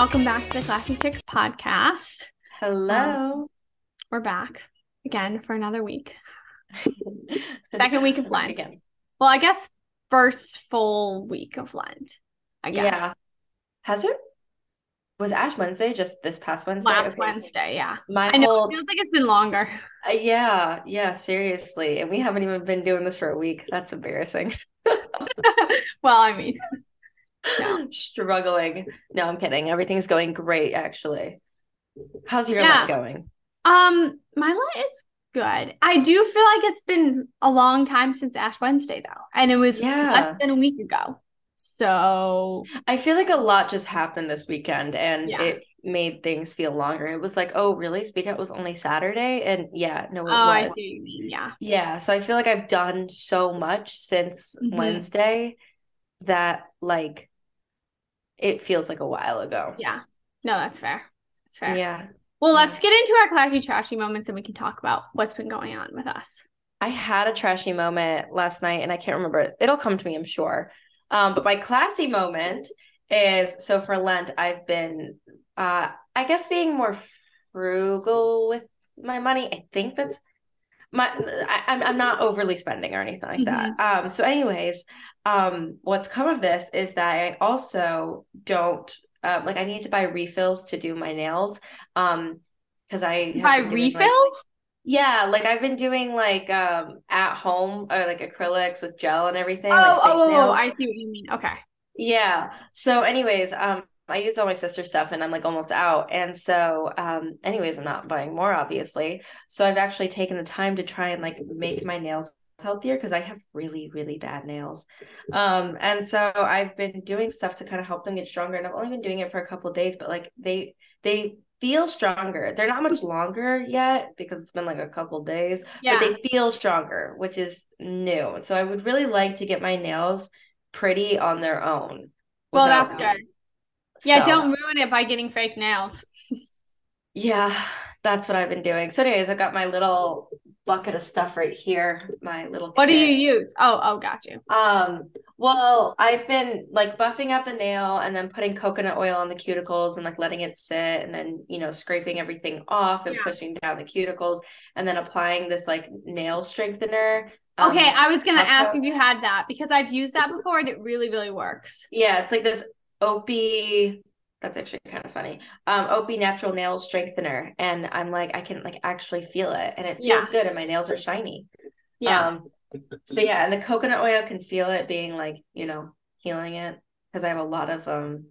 welcome back to the Classy Chicks podcast. Hello. Um, we're back again for another week. Second week of Lent. Again. Well, I guess first full week of Lent. I guess. Yeah. Has it? Was Ash Wednesday just this past Wednesday? Last Okay. Wednesday, yeah. My I know whole it feels like it's been longer. Uh, yeah, yeah, seriously. And we haven't even been doing this for a week. That's embarrassing. well, I mean, Yeah. Struggling. No, I'm kidding. Everything's going great, actually. How's your Yeah. Lent going? um, my Lent is good. I do feel like it's been a long time since Ash Wednesday though. And it was Yeah. less than a week ago. So I feel like a lot just happened this weekend and Yeah. it made things feel longer. It was like, oh, really? Speak Out was only Saturday? And yeah, no, it Oh, I see what you mean. Yeah. Yeah, so I feel like I've done so much since Mhm. Wednesday that like it feels like a while ago. Yeah. No, that's fair. That's fair. Yeah. Well, let's get into our classy trashy moments and we can talk about what's been going on with us. I had a trashy moment last night and I can't remember it. It'll come to me, I'm sure. Um, but my classy moment is so for Lent, I've been uh I guess being more frugal with my money. I think that's my I, I'm I'm not overly spending or anything like that. Um so anyways, um what's come of this is that I also don't uh, like I need to buy refills to do my nails. Um because I buy doing, like- refills? yeah, like I've been doing like um at home or like acrylics with gel and everything. Oh, like oh, oh, nails. I see what you mean. Okay. Yeah. So anyways, um I use all my sister's stuff and I'm like almost out. And so um anyways, I'm not buying more obviously. So I've actually taken the time to try and like make my nails healthier because I have really really bad nails. Um and so I've been doing stuff to kind of help them get stronger and I've only been doing it for a couple of days but like they they feel stronger. They're not much longer yet because it's been like a couple days Yeah. but they feel stronger, which is new. So I would really like to get my nails pretty on their own. well, that's them. good. Yeah, So, don't ruin it by getting fake nails. Yeah, that's what I've been doing. So, anyways, I've got my little bucket of stuff right here. My little. What do you use? Oh, oh, got you. Um, well, I've been like buffing up the nail and then putting coconut oil on the cuticles and like letting it sit and then, you know, scraping everything off and Yeah. pushing down the cuticles and then applying this like nail strengthener. Um, Okay, I was gonna ask if you had that because I've used that before and it really, really works. Yeah, it's like this Opie. That's actually kind of funny. Um, Opie natural nail strengthener, and I'm like, I can like actually feel it, and it feels Yeah. good, and my nails are shiny. Yeah. Um, so yeah, and the coconut oil can feel it being like you know healing it because I have a lot of um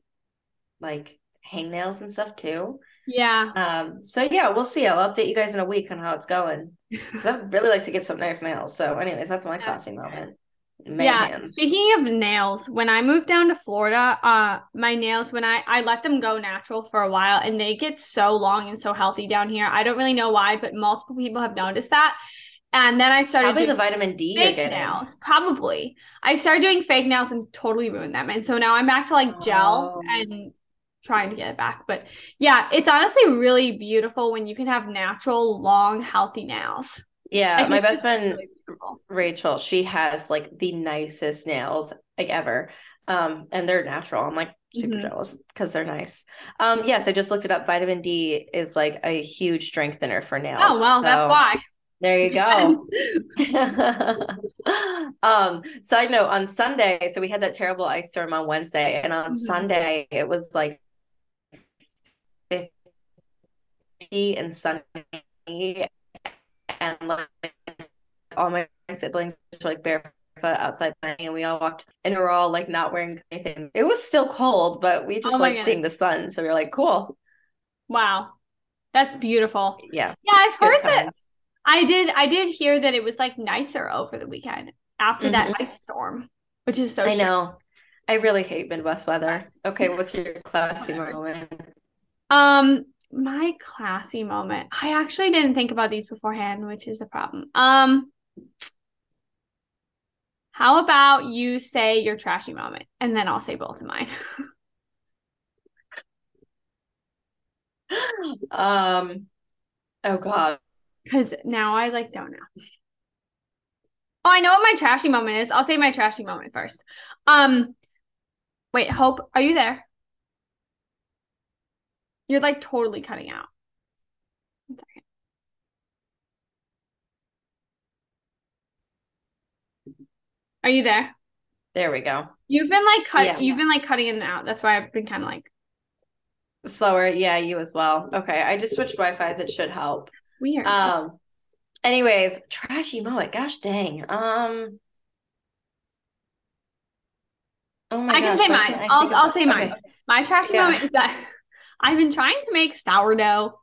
like hangnails and stuff too. yeah. Um, so yeah, we'll see. I'll update you guys in a week on how it's going. 'Cause I'd really like to get some nice nails. So, anyways, that's my Yeah. classy moment. Yeah, speaking of nails, when I moved down to Florida, uh my nails when I I let them go natural for a while and they get so long and so healthy down here. I don't really know why, but multiple people have noticed that. And then I started Probably the vitamin D fake nails. Probably. I started doing fake nails and totally ruined them. And so now I'm back to like gel Oh. and trying to get it back. But yeah, it's honestly really beautiful when you can have natural, long, healthy nails. Yeah, my best friend really. Rachel, she has like the nicest nails like ever. Um, and they're natural. I'm like super Mhm. jealous because they're nice. Um, yes, I just looked it up. Vitamin D is like a huge strengthener for nails. Oh well, that's why. There you go. um, side note on Sunday, so we had that terrible ice storm on Wednesday, and on Mhm. Sunday it was like 50 and sunny, and like all my siblings were like barefoot outside playing, and we all walked, and we were all like not wearing anything. It was still cold, but we just Oh like seeing the sun, so we were like, cool, Wow. That's beautiful. yeah, Yeah, I've good heard that. I did I did hear that it was like nicer over the weekend after that ice storm, which is so Mm-hmm. I know. I really hate Midwest weather. Okay, what's your classy moment? Um, my classy moment. I actually didn't think about these beforehand, which is a problem. Um, how about you say your trashy moment, and then I'll say both of mine. Um, oh God. Because now I like don't know. Oh, I know what my trashy moment is. I'll say my trashy moment first. Um, wait, Hope, are you there? You're like totally cutting out. One second. Are you there? There we go. You've been like cut. Yeah. You've been like cutting in and out. That's why I've been kind of like Slower. Yeah, you as well. Okay. I just switched Wi-Fi's. It should help. weird. Um anyways, trashy moment. Gosh dang. Um Oh my I can say mine. I'll I'll say mine. okay. My trashy Yeah. moment is that I've been trying to make sourdough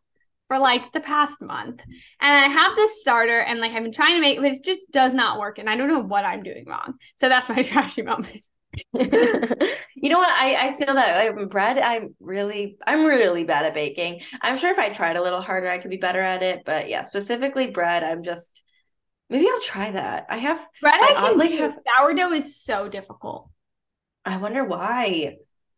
for like the past month, and I have this starter, and like I've been trying to make, it, but it just does not work, and I don't know what I'm doing wrong. So that's my trashy moment. you know what? I, I feel that like, bread, I'm really, I'm really bad at baking. I'm sure if I tried a little harder, I could be better at it. But yeah, specifically bread, I'm just, maybe I'll try that. I have, Bread I, I can do. have- Sourdough is so difficult. I wonder why.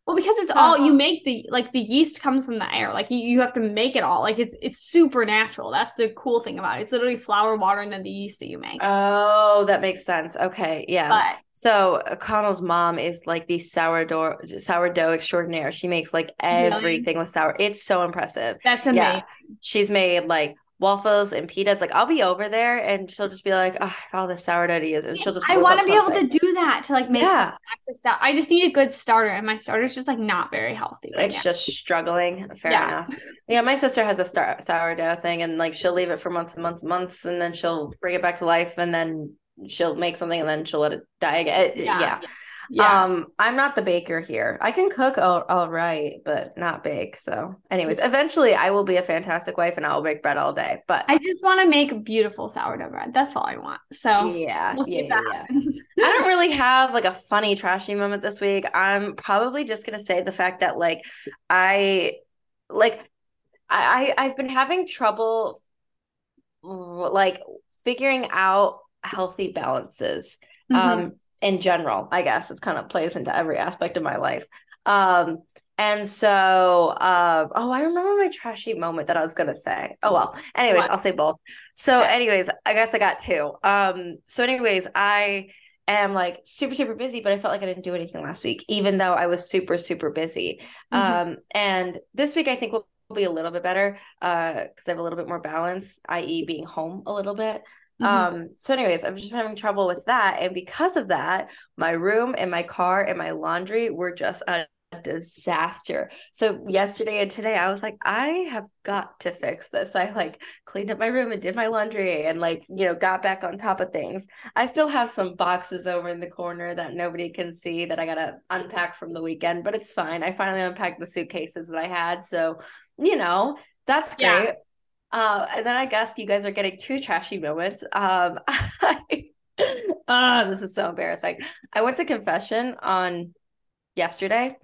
Well, because it's all you make the like the yeast comes from the air. Like you, you have to make it all. Like it's it's super natural. That's the cool thing about it. It's literally flour, water, and then the yeast that you make. Oh, that makes sense. Okay. Yeah. but So Connell's mom is like the sourdough sourdough extraordinaire. She makes like Really? everything with sour. It's so impressive. that's amazing. Yeah. She's made like waffles and pitas. Like I'll be over there and she'll just be like, "Oh, all this sourdough use," and she'll just. I want to be able to do that to like make Yeah. some extra stuff. I just need a good starter, and my starter's just like not very healthy. Right It's now. just struggling. Fair Yeah. enough. Yeah, my sister has a star- sourdough thing, and like she'll leave it for months and months and months, and then she'll bring it back to life, and then she'll make something, and then she'll let it die again. Yeah. yeah. Yeah. Um, I'm not the baker here. I can cook all, all right, but not bake. So, anyways, eventually I will be a fantastic wife and I will bake bread all day. But I just want to make beautiful sourdough bread. That's all I want. So yeah, we'll see yeah, that yeah. I don't really have like a funny trashy moment this week. I'm probably just gonna say the fact that like I like I I've been having trouble like figuring out healthy balances Mhm. um in general i guess it's kind of plays into every aspect of my life. Um and so uh, oh i remember my trashy moment that i was gonna say. Oh well anyways i'll say both. So anyways i guess i got two. Um so anyways i am like super super busy but i felt like i didn't do anything last week even though i was super super busy. Mhm. um and this week i think will be a little bit better uh because i have a little bit more balance i.e being home a little bit Mhm. um, so anyways, I'm just having trouble with that. And because of that, my room and my car and my laundry were just a disaster. So yesterday and today I was like, I have got to fix this. So I like cleaned up my room and did my laundry and like, you know, got back on top of things. I still have some boxes over in the corner that nobody can see that I gotta unpack from the weekend, but it's fine. I finally unpacked the suitcases that I had. So, you know, that's Yeah. Uh, and then I guess you guys are getting two trashy moments. Um, I, this is so embarrassing. I went to confession on yesterday,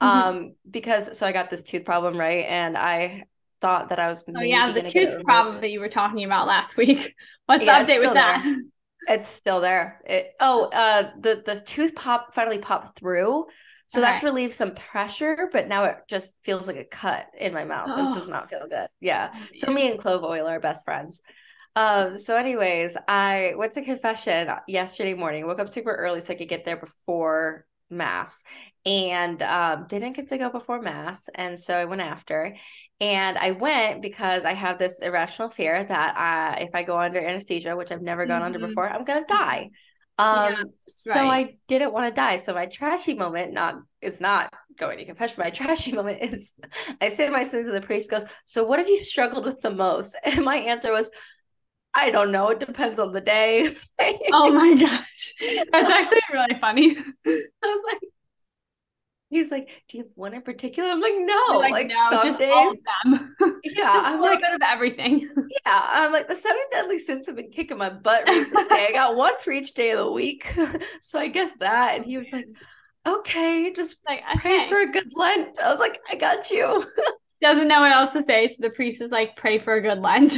Mhm. um, because so I got this tooth problem, right? And I thought that I was Oh yeah, the gonna get it tooth problem that you were talking about last week. What's Yeah, the update with that? It's still there. It, oh, uh, the the tooth pop finally popped through. So that's relieved some pressure, but now it just feels like a cut in my mouth. It does Oh. not feel good. Yeah. Oh, So me and Clove Oil are best friends. Um, so anyways, I went to confession yesterday morning, woke up super early so I could get there before mass and um didn't get to go before mass. And so I went after. And I went because I have this irrational fear that uh, if I go under anesthesia, which I've never gone under Mhm. before, I'm gonna die. Um, Yeah, so right. I didn't want to die. So my trashy moment not is not going to confession. My trashy moment is I say my sins and the priest goes, So what have you struggled with the most? And my answer was, I don't know. It depends on the day. Oh my gosh. That's actually really funny. I was like, he's like, Do you have one in particular? I'm like, no, like, like, no, some just days. all of them. Yeah, just I'm a little like, bit of everything. yeah, I'm like the seven deadly sins have been kicking my butt recently. I got one for each day of the week, so I guess that. And he was like, "Okay, just Like, pray okay. for a good Lent." I was like, "I got you." Doesn't know what else to say. So the priest is like, pray for a good Lent.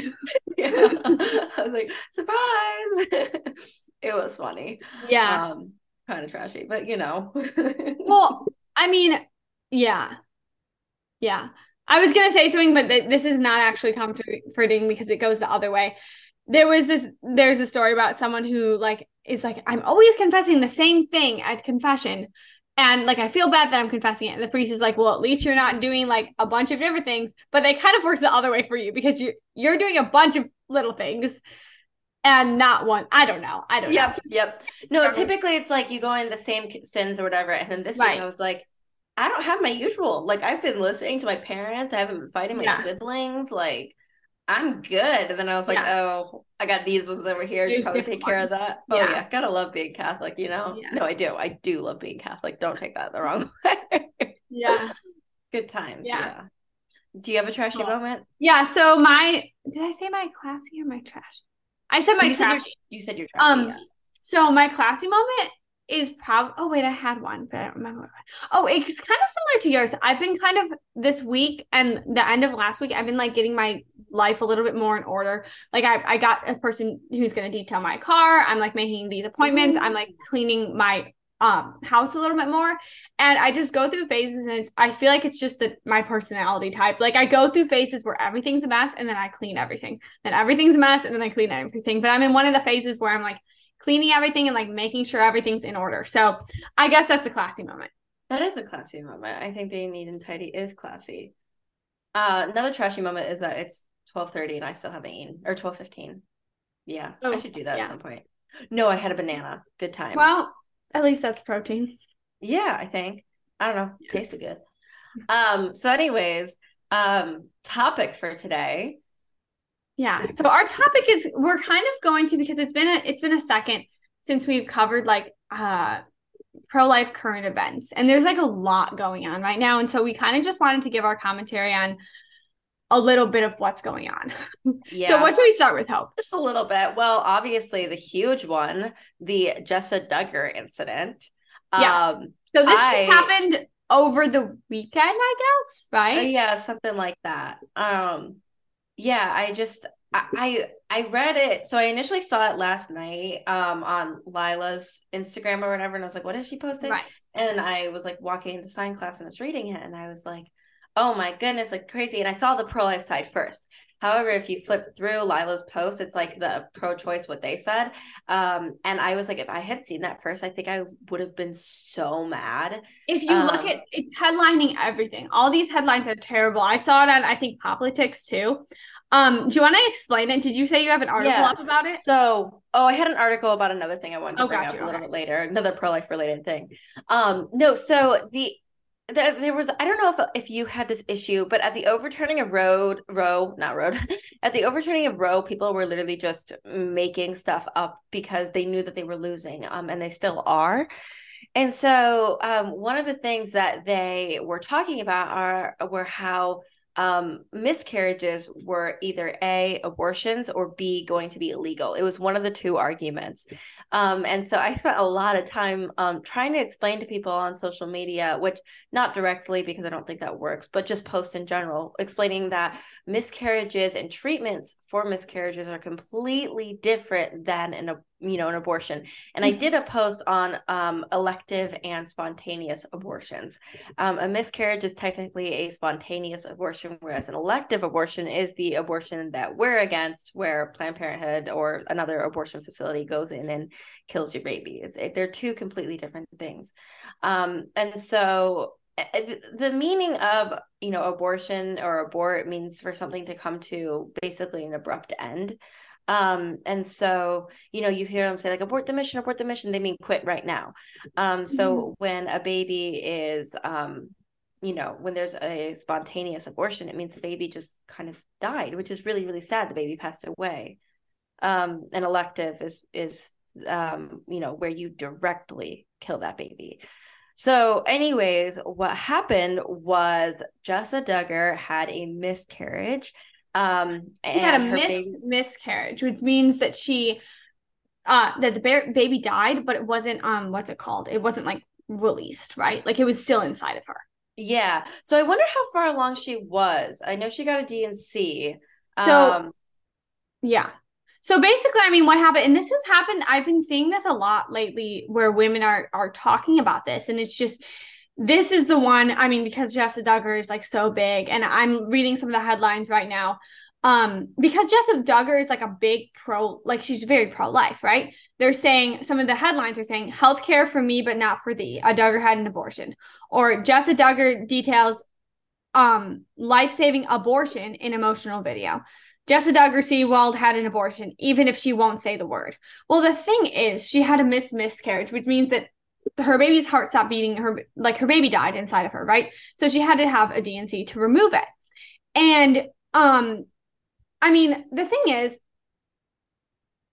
yeah, I was like, "Surprise!" it was funny. yeah. um, kind of trashy, but you know. Well, mean, yeah. Yeah. I was going to say something, but th- this is not actually comforting because it goes the other way. There was this, there's a story about someone who, like, is like, I'm always confessing the same thing at confession. And like I feel bad that I'm confessing it. And the priest is like, well, at least you're not doing like a bunch of different things. But they kind of works the other way for you because you're you're doing a bunch of little things and not one. I don't know. I don't yep, know. Yep. No, typically it's like you go in the same sins or whatever. And then this right. week I was like, I don't have my usual. Like I've been listening to my parents. I haven't been fighting my yeah. siblings. Like I'm good. And then I was like, yeah. oh, I got these ones over here. You probably take care ones. of that. Oh yeah. yeah. Gotta love being Catholic, you know? Yeah. No, I do. I do love being Catholic. Don't take that the wrong way. yeah. Good times. Yeah. Do you have a trashy oh. moment? Yeah. So my did I say my classy or my trash? I said my you trashy. Said you said your trashy. Um, so my classy moment is probably. Oh wait, I had one, but I don't remember. Oh, it's kind of similar to yours. I've been kind of this week and the end of last week. I've been like getting my life a little bit more in order. Like I, I got a person who's going to detail my car. I'm like making these appointments. I'm like cleaning my um house a little bit more and i just go through phases and i feel like it's just that my personality type like i go through phases where everything's a mess and then i clean everything then everything's a mess and then i clean everything but i'm in one of the phases where i'm like cleaning everything and like making sure everything's in order so i guess that's a classy moment that is a classy moment i think being neat and tidy is classy uh another trashy moment is that it's 12:30 and i still haven't eaten or 12:15 yeah oh, i should do that yeah. at some point no i had a banana good times well at least that's protein. Yeah, I think. I don't know. Yeah. Tasted good. Um, so anyways, um, topic for today. Yeah. So our topic is we're kind of going to because it's been a it's been a second since we've covered like uh pro-life current events and there's like a lot going on right now and so we kind of just wanted to give our commentary on a little bit of what's going on. Yeah. so what should we start with, Hope? Just a little bit. Well, obviously the huge one, the Jessa Duggar incident. Yeah. Um, so this I, just happened over the weekend, I guess, right? Uh, yeah, something like that. Um, yeah, I just I I read it. So I initially saw it last night um on Lila's Instagram or whatever, and I was like, what is she posting? Right. And I was like walking into sign class and I was reading it, and I was like, oh my goodness, like crazy. And I saw the pro life side first. However, if you flip through Lila's post, it's like the pro choice, what they said. Um, and I was like, if I had seen that first, I think I would have been so mad. If you um, look at it's headlining everything, all these headlines are terrible. I saw it on, I think, Politics too. Um, do you want to explain it? Did you say you have an article yeah. up about it? So, oh, I had an article about another thing I wanted to oh, bring up you. a little okay. bit later, another pro life related thing. Um, no, so the there, there was I don't know if if you had this issue, but at the overturning of road Roe not road at the overturning of Roe, people were literally just making stuff up because they knew that they were losing, um, and they still are. And so, um, one of the things that they were talking about are were how um, miscarriages were either A, abortions, or B, going to be illegal. It was one of the two arguments. Um, and so I spent a lot of time um, trying to explain to people on social media, which not directly because I don't think that works, but just post in general, explaining that miscarriages and treatments for miscarriages are completely different than an you know an abortion. And i mm-hmm. did a post on um, elective and spontaneous abortions. Um, a miscarriage is technically a spontaneous abortion whereas an elective abortion is the abortion that we're against where planned parenthood or another abortion facility goes in and kills your baby. It's it, they're two completely different things. Um, and so eh, eh, the meaning of you know abortion or abort means for something to come to basically an abrupt end um, and so, you know, you hear them say like abort the mission, abort the mission, they mean quit right now. Um, so mm-hmm. when a baby is um, you know, when there's a spontaneous abortion, it means the baby just kind of died, which is really, really sad. The baby passed away. Um, an elective is is um, you know, where you directly kill that baby. So, anyways, what happened was Jessa Duggar had a miscarriage um, she had a mis- baby- miscarriage, which means that she uh that the ba- baby died, but it wasn't um what's it called? It wasn't like released, right? Like it was still inside of her. Yeah. So I wonder how far along she was. I know she got a D&C. So um, yeah. So basically, I mean, what happened, and this has happened. I've been seeing this a lot lately, where women are are talking about this, and it's just this is the one i mean because jessa duggar is like so big and i'm reading some of the headlines right now um because Jessica Duggar is like a big pro like she's very pro life right? They're saying some of the headlines are saying healthcare for me but not for thee. A Duggar had an abortion. Or Jessica Duggar details um life-saving abortion in emotional video. Jessica Duggar Seewald had an abortion even if she won't say the word. Well the thing is she had a miss miscarriage which means that her baby's heart stopped beating her like her baby died inside of her right so she had to have a D&C to remove it and um I mean, the thing is,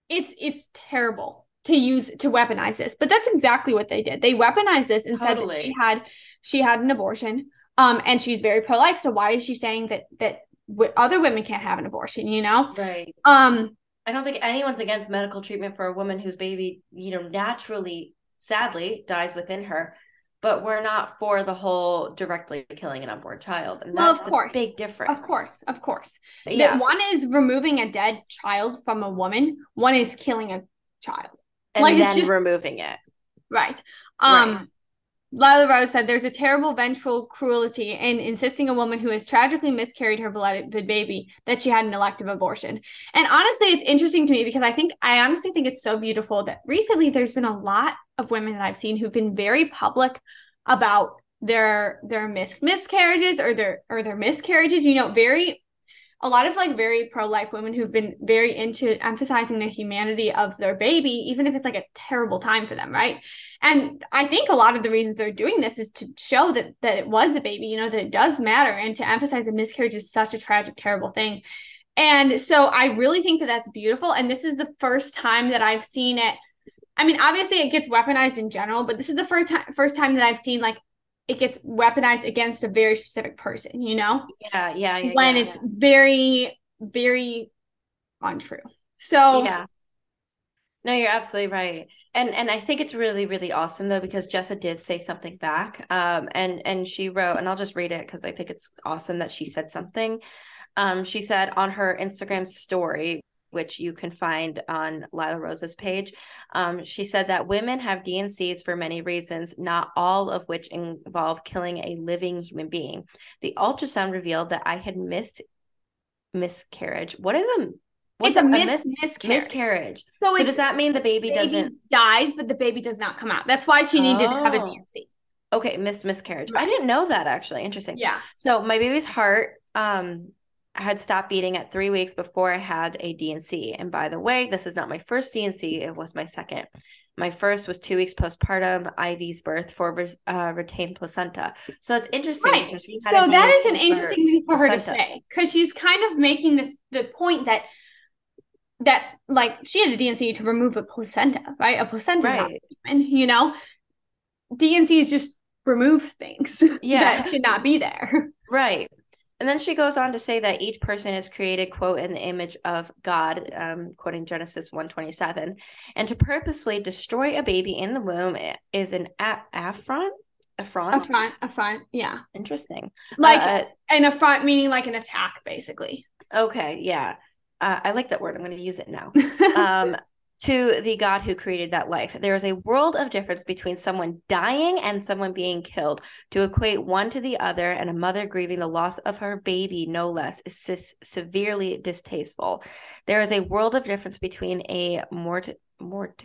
it's it's terrible to use to weaponize this, but that's exactly what they did. They weaponized this and totally. said that she had she had an abortion, um, and she's very pro life. So why is she saying that that w- other women can't have an abortion? You know, right? Um, I don't think anyone's against medical treatment for a woman whose baby, you know, naturally, sadly, dies within her but we're not for the whole directly killing an unborn child. And well, of course. big difference. Of course, of course. Yeah. That one is removing a dead child from a woman, one is killing a child. And like then just, removing it. Right. Um right. Lila Rose said there's a terrible vengeful cruelty in insisting a woman who has tragically miscarried her beloved baby that she had an elective abortion. And honestly, it's interesting to me because I think I honestly think it's so beautiful that recently there's been a lot of women that I've seen who've been very public about their their mis- miscarriages or their or their miscarriages, you know, very a lot of like very pro-life women who've been very into emphasizing the humanity of their baby even if it's like a terrible time for them right? And i think a lot of the reasons they're doing this is to show that that it was a baby you know that it does matter and to emphasize that miscarriage is such a tragic terrible thing. And so i really think that that's beautiful and this is the first time that i've seen it. I mean obviously it gets weaponized in general but this is the first time first time that i've seen like it gets weaponized against a very specific person, you know? Yeah, yeah, yeah When yeah, it's yeah. very, very untrue. So yeah. No, you're absolutely right. And and I think it's really, really awesome though, because Jessa did say something back. Um and and she wrote, and I'll just read it because I think it's awesome that she said something. Um, she said on her Instagram story, which you can find on Lila Rose's page. Um, she said that women have D&Cs for many reasons, not all of which involve killing a living human being. The ultrasound revealed that I had missed miscarriage. What is a What's it's a, a mis- miscarriage. miscarriage. So, so does that mean the baby, baby, doesn't dies, but the baby does not come out? That's why she needed oh. to have a D&C. Okay, missed miscarriage. Right. I didn't know that actually. Interesting. Yeah. So my baby's heart um had stopped eating at three weeks before I had a D&C. By the way, this is not my first D&C, it was my second. My first was two weeks postpartum, Ivy's birth for uh, retained placenta. So it's interesting. Right. So that is an interesting thing for placenta. her to say because she's kind of making this the point that that like she had a D&C to remove a placenta, right? A placenta, right. human, you know. D&Cs just remove things yeah. that should not be there. Right. And then she goes on to say that each person is created, quote, in the image of God, um, quoting Genesis 127. And to purposely destroy a baby in the womb is an a- affront? Affront? Affront, affront, yeah. Interesting. Like uh, an affront meaning like an attack, basically. Okay, yeah. Uh, I like that word. I'm going to use it now. um, to the God who created that life. There is a world of difference between someone dying and someone being killed. To equate one to the other and a mother grieving the loss of her baby, no less, is severely distasteful. There is a world of difference between a mort, mort,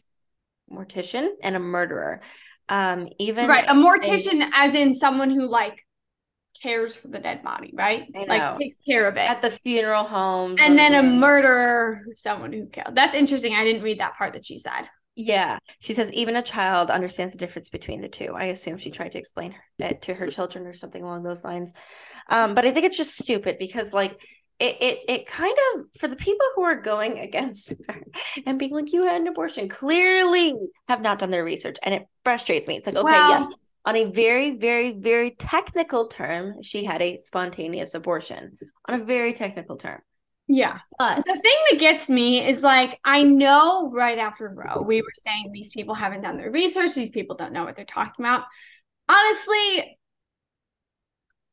mortician and a murderer. Um, even right, a mortician, a, as in someone who like cares for the dead body, right? Like takes care of it at the funeral home. And then a murderer, someone who killed. That's interesting. I didn't read that part that she said. Yeah, she says even a child understands the difference between the two. I assume she tried to explain it to her children or something along those lines. Um, but I think it's just stupid because like it, it it kind of for the people who are going against her and being like you had an abortion clearly have not done their research and it frustrates me it's like okay well, yes on a very, very, very technical term, she had a spontaneous abortion. On a very technical term. Yeah. But the thing that gets me is like, I know right after Roe, we were saying these people haven't done their research, these people don't know what they're talking about. Honestly,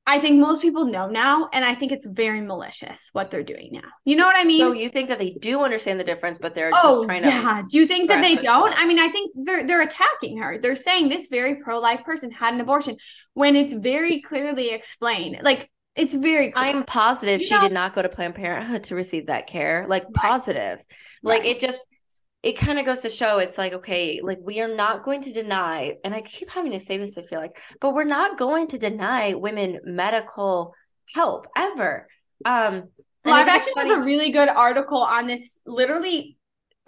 I think most people know now, and I think it's very malicious what they're doing now. You know what I mean? So you think that they do understand the difference, but they're oh, just trying yeah. to. Yeah. Do you think that they don't? I mean, I think they're they're attacking her. They're saying this very pro life person had an abortion when it's very clearly explained. Like It's very clear. I'm positive You she know- did not go to Planned Parenthood to receive that care. Like Right. positive. Like Right. it just it kind of goes to show it's like okay, like we are not going to deny and I keep having to say this I feel like, but we're not going to deny women medical help ever. Um Live Action has a really good article on this, literally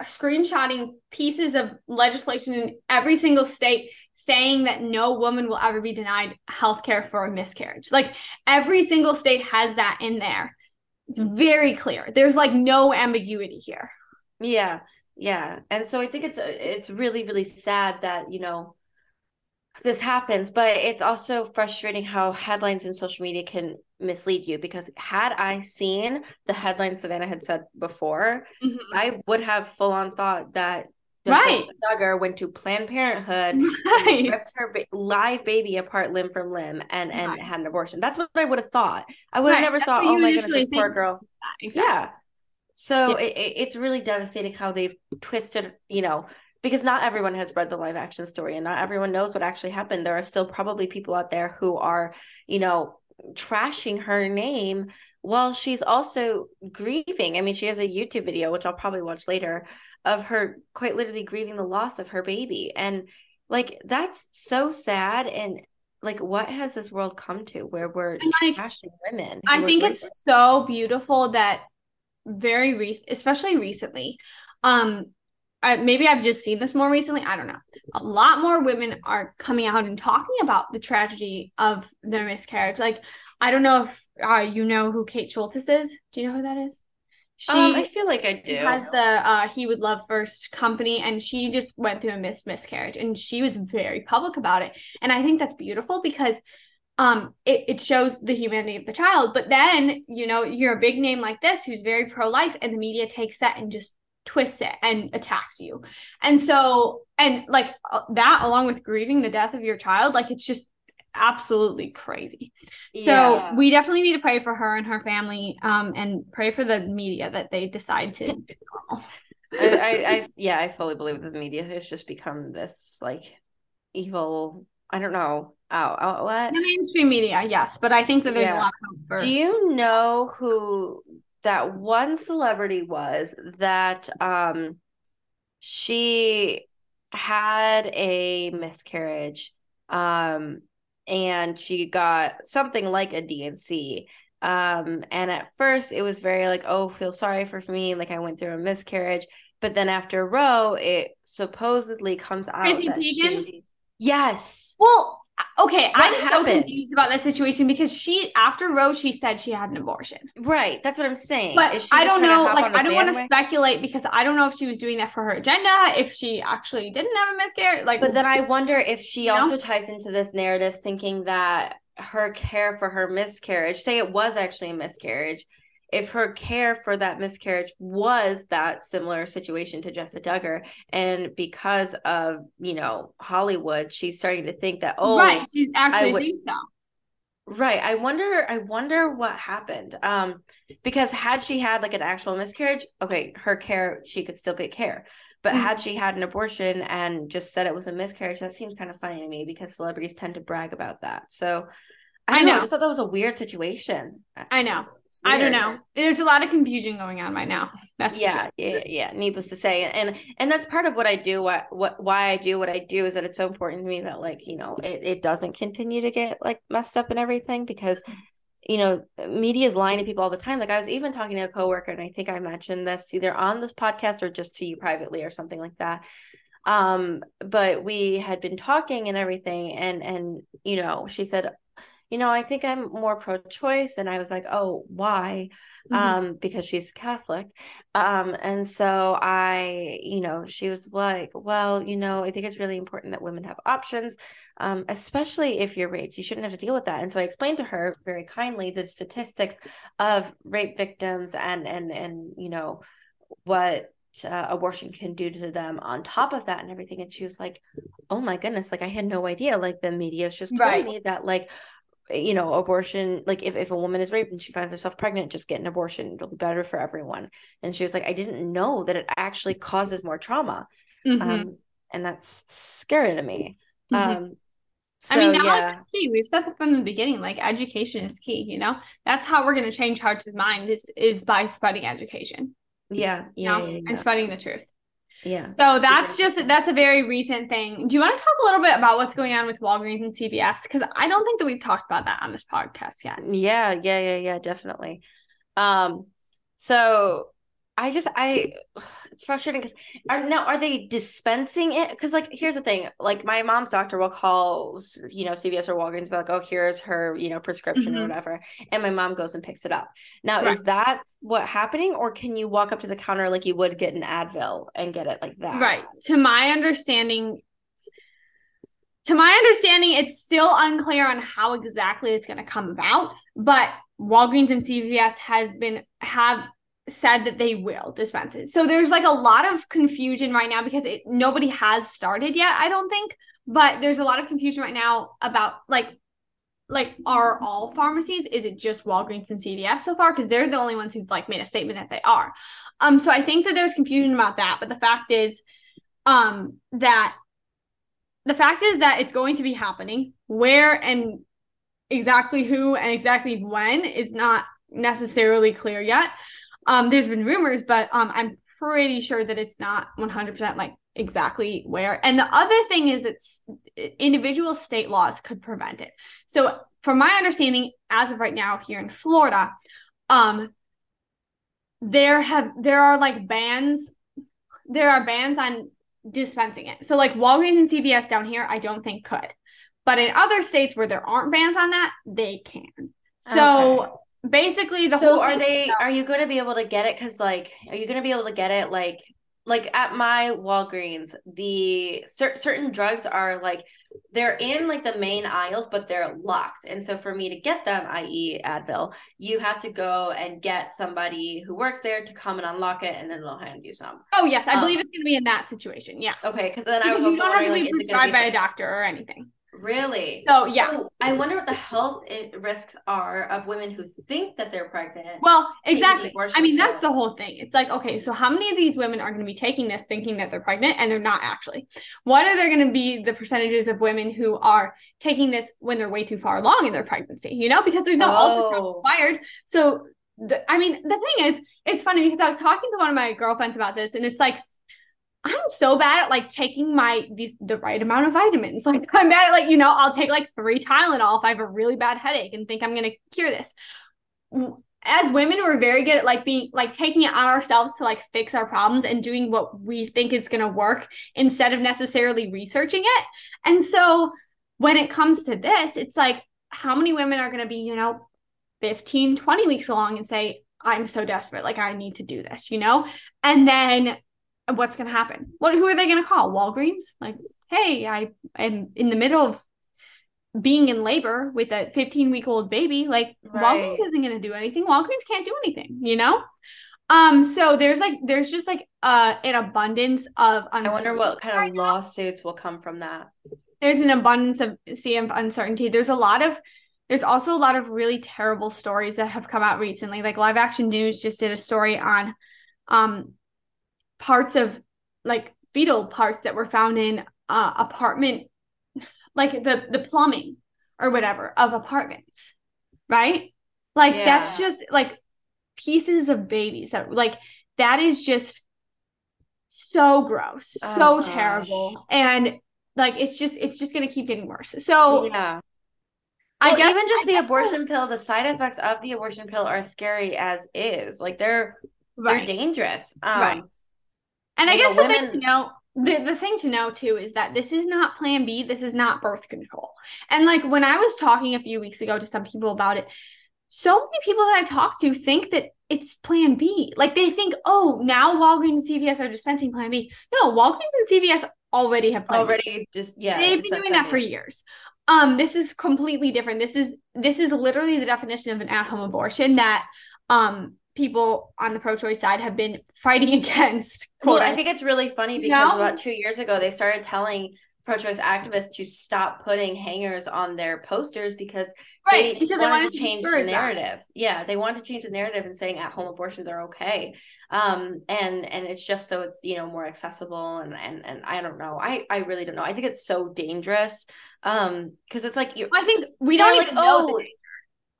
screenshotting pieces of legislation in every single state saying that no woman will ever be denied health care for a miscarriage. Like every single state has that in there. It's very clear. There's like no ambiguity here. Yeah, yeah, and so I think it's it's really really sad that you know this happens, but it's also frustrating how headlines in social media can mislead you because had I seen the headlines Savannah had said before, Mhm. I would have full on thought that Right. Duggar went to Planned Parenthood. Right. Ripped her ba- live baby apart limb from limb and and Right. had an abortion. That's what I would have thought. I would have Right, never that's thought, oh my goodness, this poor girl. Exactly. Yeah. So Yeah. It, it, it's really devastating how they've twisted, you know, because not everyone has read the live action story and not everyone knows what actually happened. There are still probably people out there who are, you know, trashing her name while she's also grieving. I mean, she has a YouTube video, which I'll probably watch later, of her quite literally grieving the loss of her baby. And like, that's so sad. And like, what has this world come to where we're And, like, trashing women? I think it's so beautiful that very recent, especially recently. Um, I, maybe I've just seen this more recently. I don't know. A lot more women are coming out and talking about the tragedy of their miscarriage. Like, I don't know if uh, you know who Kate Schultes is. Do you know who that is? She um, I feel like I do. has the uh, He Would Love First company, and she just went through a mis- miscarriage, and she was very public about it. And I think that's beautiful because um it, it shows the humanity of the child but then you know you're a big name like this who's very pro-life and the media takes that and just twists it and attacks you. And so and like uh, that along with grieving the death of your child like it's just absolutely crazy. So we definitely need to pray for her and her family um and pray for the media that they decide to I, I, I yeah, I fully believe that the media has just become this like evil. I don't know out outlet. the mainstream media yes but i think that there's Yeah. a lot of hope for Do you know who that one celebrity was that um she had a miscarriage um and she got something like a D&C um and at first it was very like oh feel sorry for me like I went through a miscarriage but then after Roe it supposedly comes out Chrissy that Teigens? she yes Well, okay, I'm so confused about that situation because she, after Roe, she said she had an abortion. right that's what I'm saying But Is she I don't know, like, I don't want to speculate because I don't know if she was doing that for her agenda, if she actually didn't have a miscarriage. Like, But then I wonder if she You know? also ties into this narrative thinking that her care for her miscarriage, say it was actually a miscarriage, if her care for that miscarriage was that similar situation to Jessica Duggar, and because of, you know, Hollywood, she's starting to think that, oh, right, she's actually would- thinks so. Right. I wonder I wonder what happened. Um because had she had like an actual miscarriage, okay, her care she could still get care. But Mhm. had she had an abortion and just said it was a miscarriage, that seems kind of funny to me because celebrities tend to brag about that. So I, I don't know. I know. just thought that was a weird situation. I know. I don't know. There's a lot of confusion going on right now. That's yeah, sure. yeah, yeah. Needless to say, and and that's part of what I do. What what why I do what I do is that it's so important to me that like you know it it doesn't continue to get like messed up and everything because you know media is lying to people all the time. Like I was even talking to a coworker, and I think I mentioned this either on this podcast or just to you privately or something like that. Um, but we had been talking and everything, and and you know she said. You know, I think I'm more pro-choice, and I was like, "Oh, why?" Mhm. um because she's catholic um and so i you know she was like well you know i think it's really important that women have options um especially if you're raped you shouldn't have to deal with that and so i explained to her very kindly the statistics of rape victims and and and you know what uh, abortion can do to them on top of that and everything and she was like oh my goodness like i had no idea like the media's just told Right. me that like you know, abortion, like if, if a woman is raped and she finds herself pregnant, just get an abortion. It'll be better for everyone. And she was like, I didn't know that it actually causes more trauma. Mhm. Um, and that's scary to me. Mhm. Um, So, I mean, knowledge yeah. is key. We've said that from the beginning. Like education is key. You know, that's how we're going to change hearts and minds is is by spreading education. Yeah, yeah, you know, yeah, yeah. and spreading the truth. Yeah. So that's just that's a very recent thing. Do you want to talk a little bit about what's going on with Walgreens and CVS? Because I don't think that we've talked about that on this podcast yet. Yeah, yeah, yeah, yeah, definitely. Um, so I just I it's frustrating because are now are they dispensing it? Because like here's the thing, like my mom's doctor will call you know CVS or Walgreens, be like, oh here's her you know prescription mm-hmm. or whatever, and my mom goes and picks it up. Now right. is that what happening, or can you walk up to the counter like you would get an Advil and get it like that? Right. To my understanding, to my understanding, it's still unclear on how exactly it's going to come about, but Walgreens and CVS has been have said that they will dispense it. So there's like a lot of confusion right now because it, nobody has started yet, I don't think, but there's a lot of confusion right now about like like are all pharmacies is it just Walgreens and CVS so far because they're the only ones who've like made a statement that they are. Um so I think that there's confusion about that, but the fact is um that the fact is that it's going to be happening where and exactly who and exactly when is not necessarily clear yet. Um, there's been rumors, but um, I'm pretty sure that it's not 100% like exactly where. And the other thing is that individual state laws could prevent it. So, from my understanding, as of right now here in Florida, um, there have there are like bans. There are bans on dispensing it. So, like Walgreens and CVS down here, I don't think could. But in other states where there aren't bans on that, they can. So okay. Basically, the so whole. are they? Are you going to be able to get it? Because like, are you going to be able to get it like? Like at my Walgreens, the cer- certain drugs are like they're in like the main aisles, but they're locked. And so for me to get them, i.e., Advil, you have to go and get somebody who works there to come and unlock it, and then they'll hand you some. Oh yes, I um, believe it's going to be in that situation. Yeah. Okay, because then because I was you don't have to be like, prescribed by a doctor or anything. Really? So yeah. So I wonder what the health eh, risks are of women who think that they're pregnant. Well, exactly. I mean, that's the whole thing. It's like, okay, so how many of these women are going to be taking this thinking that they're pregnant and they're not actually? What are there going to be the percentages of women who are taking this when they're way too far along in their pregnancy? You know, because there's no oh. ultrasound required. So the, I mean, the thing is, it's funny because I was talking to one of my girlfriends about this, and it's like I'm so bad at like taking my the, the right amount of vitamins. Like I'm bad at like, you know, I'll take like three Tylenol if I have a really bad headache and think I'm gonna cure this. As women, we're very good at like being like taking it on ourselves to like fix our problems and doing what we think is gonna work instead of necessarily researching it. And so when it comes to this, it's like how many women are gonna be, you know, 15, 20 weeks along and say, I'm so desperate, like I need to do this, you know? And then what's going to happen? What who are they going to call? Walgreens? Like, hey, I am in the middle of being in labor with a 15 week old baby. Like, right. Walgreens isn't going to do anything. Walgreens can't do anything, you know? Um, so there's like there's just like uh an abundance of I wonder what kind right of lawsuits now. will come from that. There's an abundance of CM uncertainty. There's a lot of there's also a lot of really terrible stories that have come out recently. Like Live Action News just did a story on um parts of like fetal parts that were found in uh, apartment like the the plumbing or whatever of apartments right like yeah. that's just like pieces of babies that like that is just so gross oh, so gosh. terrible and like it's just it's just gonna keep getting worse so yeah I well, guess even just I the abortion pill, the side effects of the abortion pill are scary as is. Like they're right. they're dangerous. Um, right. And I guess the women... thing to know the, the thing to know too is that this is not plan B, this is not birth control. And like when I was talking a few weeks ago to some people about it, so many people that I talked to think that it's plan B. Like they think, oh, now Walgreens and CVS are dispensing plan B. No, Walgreens and CVS already have already B. just yeah. They've been doing that for years. Um, this is completely different. This is this is literally the definition of an at-home abortion that um people on the pro-choice side have been fighting against. Well, I think it's really funny because about two years ago they started telling pro-choice activists to stop putting hangers on their posters because right they because they wanted wanted to change the that. narrative. Yeah, they wanted to change the narrative and saying at-home abortions are okay. Um, and and it's just so it's you know more accessible and and and I don't know. I I really don't know. I think it's so dangerous. Um, because it's like you. I think we don't like, even know oh,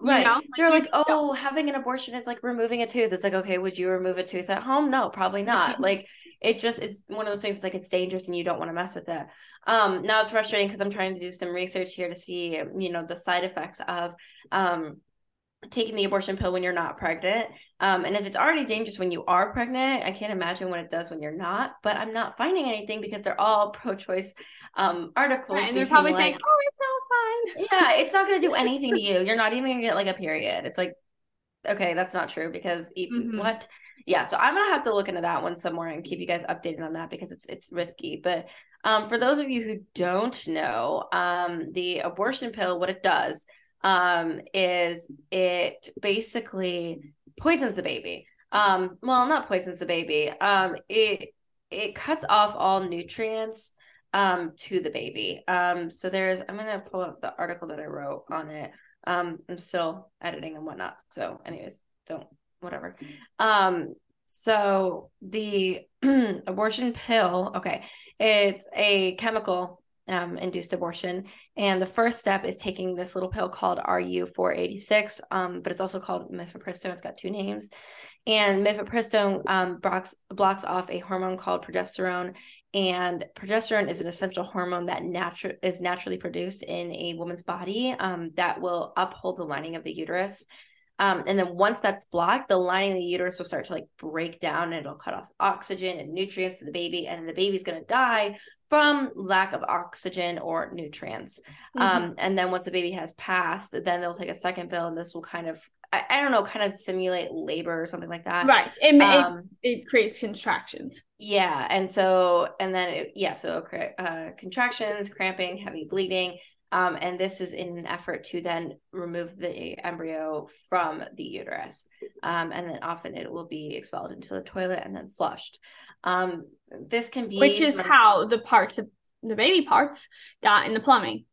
danger, you Right. know? They're like, just don't. oh, having an abortion is like removing a tooth. It's like, okay, would you remove a tooth at home? No, probably not. like it just it's one of those things like it's dangerous and you don't want to mess with it. Um now it's frustrating because I'm trying to do some research here to see, you know, the side effects of um taking the abortion pill when you're not pregnant. Um, and if it's already dangerous when you are pregnant, I can't imagine what it does when you're not. But I'm not finding anything because they're all pro-choice um articles. Right, and they're probably like, saying, "Oh, it's all fine." yeah, it's not going to do anything to you. You're not even going to get like a period. It's like, okay, that's not true because Mhm. what? Yeah, so I'm gonna have to look into that one some more and keep you guys updated on that because it's it's risky. But um, for those of you who don't know, um, the abortion pill, what it does um, is it basically poisons the baby. Um, well, not poisons the baby. Um, it it cuts off all nutrients um to the baby. Um, so there's I'm gonna pull up the article that I wrote on it. Um, I'm still editing and whatnot. So, anyways, don't whatever. Um, so the abortion pill, okay, it's a chemical um, induced abortion. And the first step is taking this little pill called RU486, um, but it's also called mifepristone. It's got two names. And mifepristone um, blocks, blocks off a hormone called progesterone. And progesterone is an essential hormone that natu- is naturally produced in a woman's body um, that will uphold the lining of the uterus. Um, and then once that's blocked, the lining of the uterus will start to like break down and it'll cut off oxygen and nutrients to the baby, and the baby's going to die from lack of oxygen or nutrients. Mhm. Um, and then once the baby has passed, then they'll take a second pill, and this will kind of, I, I don't know, kind of simulate labor or something like that. right. It, Um, it it creates contractions. yeah, and so and then it, yeah, so uh, contractions, cramping, heavy bleeding, um, and this is in an effort to then remove the embryo from the uterus, um, and then often it will be expelled into the toilet and then flushed. Um, this can be which is from- how the parts of the baby parts got in the plumbing.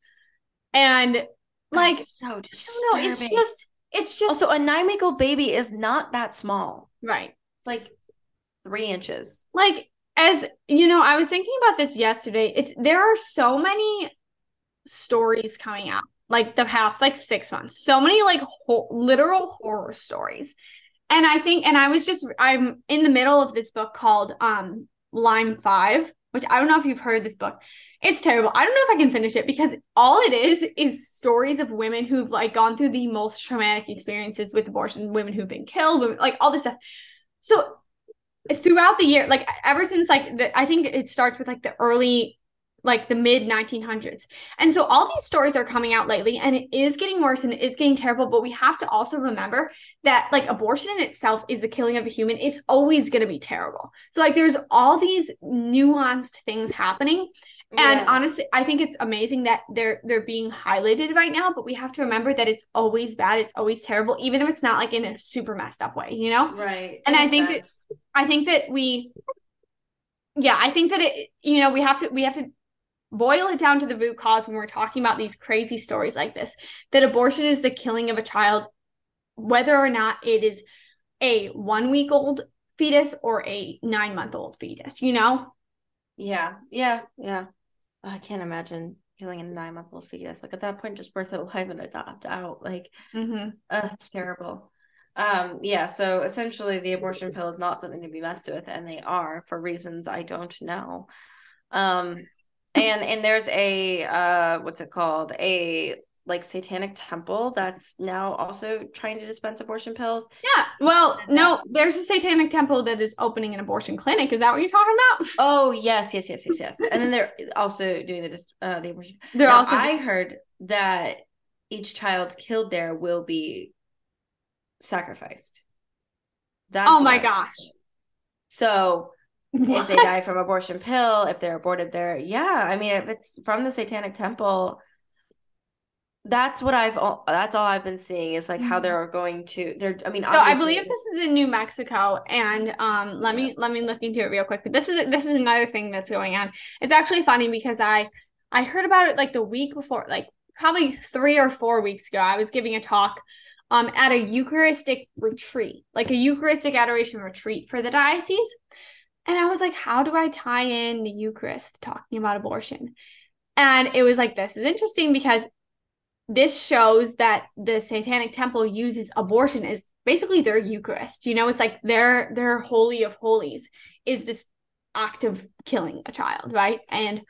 And like That's so I don't disturbing. know, it's just it's just also a nine week old baby is not that small, right. like three inches. Like as you know, I was thinking about this yesterday. It's there are so many stories coming out like the past like 6 months. So many like ho- literal horror stories. And I think and I was just I'm in the middle of this book called um Lime 5, which I don't know if you've heard this book. It's terrible. I don't know if I can finish it because all it is is stories of women who've like gone through the most traumatic experiences with abortion, women who've been killed, women, like all this stuff. So throughout the year, like ever since like the, I think it starts with like the early like the mid 1900s. And so all these stories are coming out lately and it is getting worse and it's getting terrible, but we have to also remember that like abortion in itself is the killing of a human. It's always going to be terrible. So like there's all these nuanced things happening and honestly, I think it's amazing that they're they're being highlighted right now, but we have to remember that it's always bad, it's always terrible, even if it's not like in a super messed up way, you know? right, And I think that- I think that we yeah, I think that it you know, we have to we have to boil it down to the root cause when we're talking about these crazy stories like this. That abortion is the killing of a child whether or not it is a 1 week old fetus or a 9 month old fetus, you know? Yeah, yeah, yeah. I can't imagine killing a nine month old fetus. Like at that point, just birth it alive and adopt out. Like, Mhm. uh, it's terrible. Um, yeah, so essentially the abortion pill is not something to be messed with, and they are for reasons I don't know. Um, and and there's a uh what's it called? A like satanic temple that's now also trying to dispense abortion pills. Yeah. Well, no, there's a satanic temple that is opening an abortion clinic. Is that what you're talking about? Oh yes, yes, yes, yes, yes. And then they're also doing the dis- uh the abortion They're now, also I heard that each child killed there will be sacrificed. That's Oh my gosh. heard. So if they die from abortion pill, if they're aborted there, yeah. I mean, if it's from the Satanic Temple, that's what I've. That's all I've been seeing is like how Mhm. they're going to. They're. I mean, So I believe this is in New Mexico, and um, let me let me look into it real quick. But this is this is another thing that's going on. It's actually funny because I I heard about it like the week before, like probably three or four weeks ago. I was giving a talk um, at a Eucharistic retreat, like a Eucharistic adoration retreat for the diocese. And I was like, how do I tie in the Eucharist talking about abortion? And it was like, this is interesting because this shows that the Satanic Temple uses abortion as basically their Eucharist. You know, it's like their their holy of holies is this act of killing a child, right? And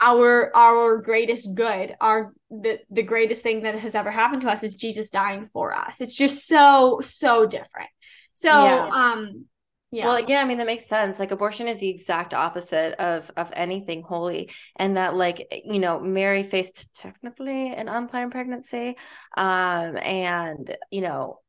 our our greatest good, our the the greatest thing that has ever happened to us is Jesus dying for us. It's just so so different. So yeah. um yeah. Well, yeah, I mean that makes sense. Like abortion is the exact opposite of of anything holy, and that like you know Mary faced technically an unplanned pregnancy, um, and you know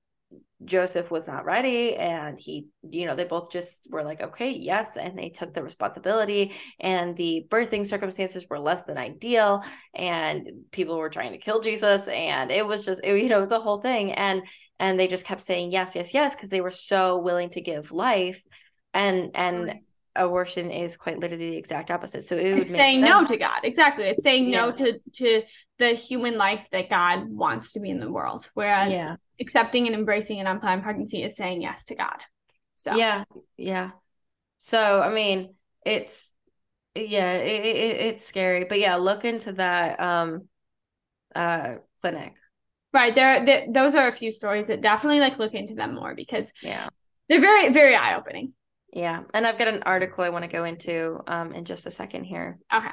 Joseph was not ready and he you know they both just were like okay yes and they took the responsibility and the birthing circumstances were less than ideal and people were trying to kill Jesus and it was just it, you know it was a whole thing and and they just kept saying yes yes yes because they were so willing to give life. And and abortion is quite literally the exact opposite. So it it's saying sense. no to god. Exactly. It's saying yeah. no to to the human life that god wants to be in the world. Whereas yeah. accepting and embracing an unplanned pregnancy is saying yes to god. So yeah. Yeah. So i mean it's yeah it, it, it's scary. But yeah look into that um uh clinic right there, there those are a few stories that definitely like look into them more because yeah. they're very very eye-opening. Yeah and i've got an article i want to go into um in just a second here. Okay.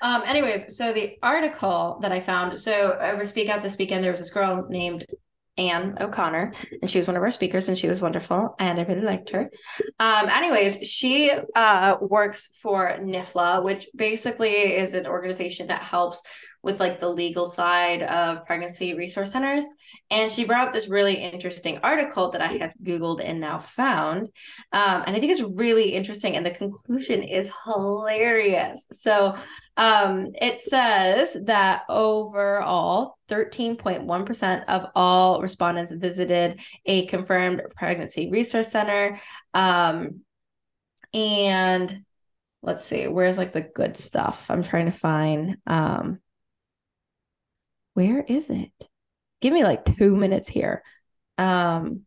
Um anyways so the article that i found so over speak out this weekend there was this girl named Anne O'Connor, and she was one of our speakers, and she was wonderful, and I really liked her. Um, anyways, she uh, works for NIFLA, which basically is an organization that helps with like the legal side of pregnancy resource centers. And she brought up this really interesting article that I have Googled and now found. Um, and I think it's really interesting. And the conclusion is hilarious. So um, it says that overall, 13.1% of all respondents visited a confirmed pregnancy resource center. Um, and let's see, where's like the good stuff? I'm trying to find. Um, where is it? Give me like two minutes here. Um,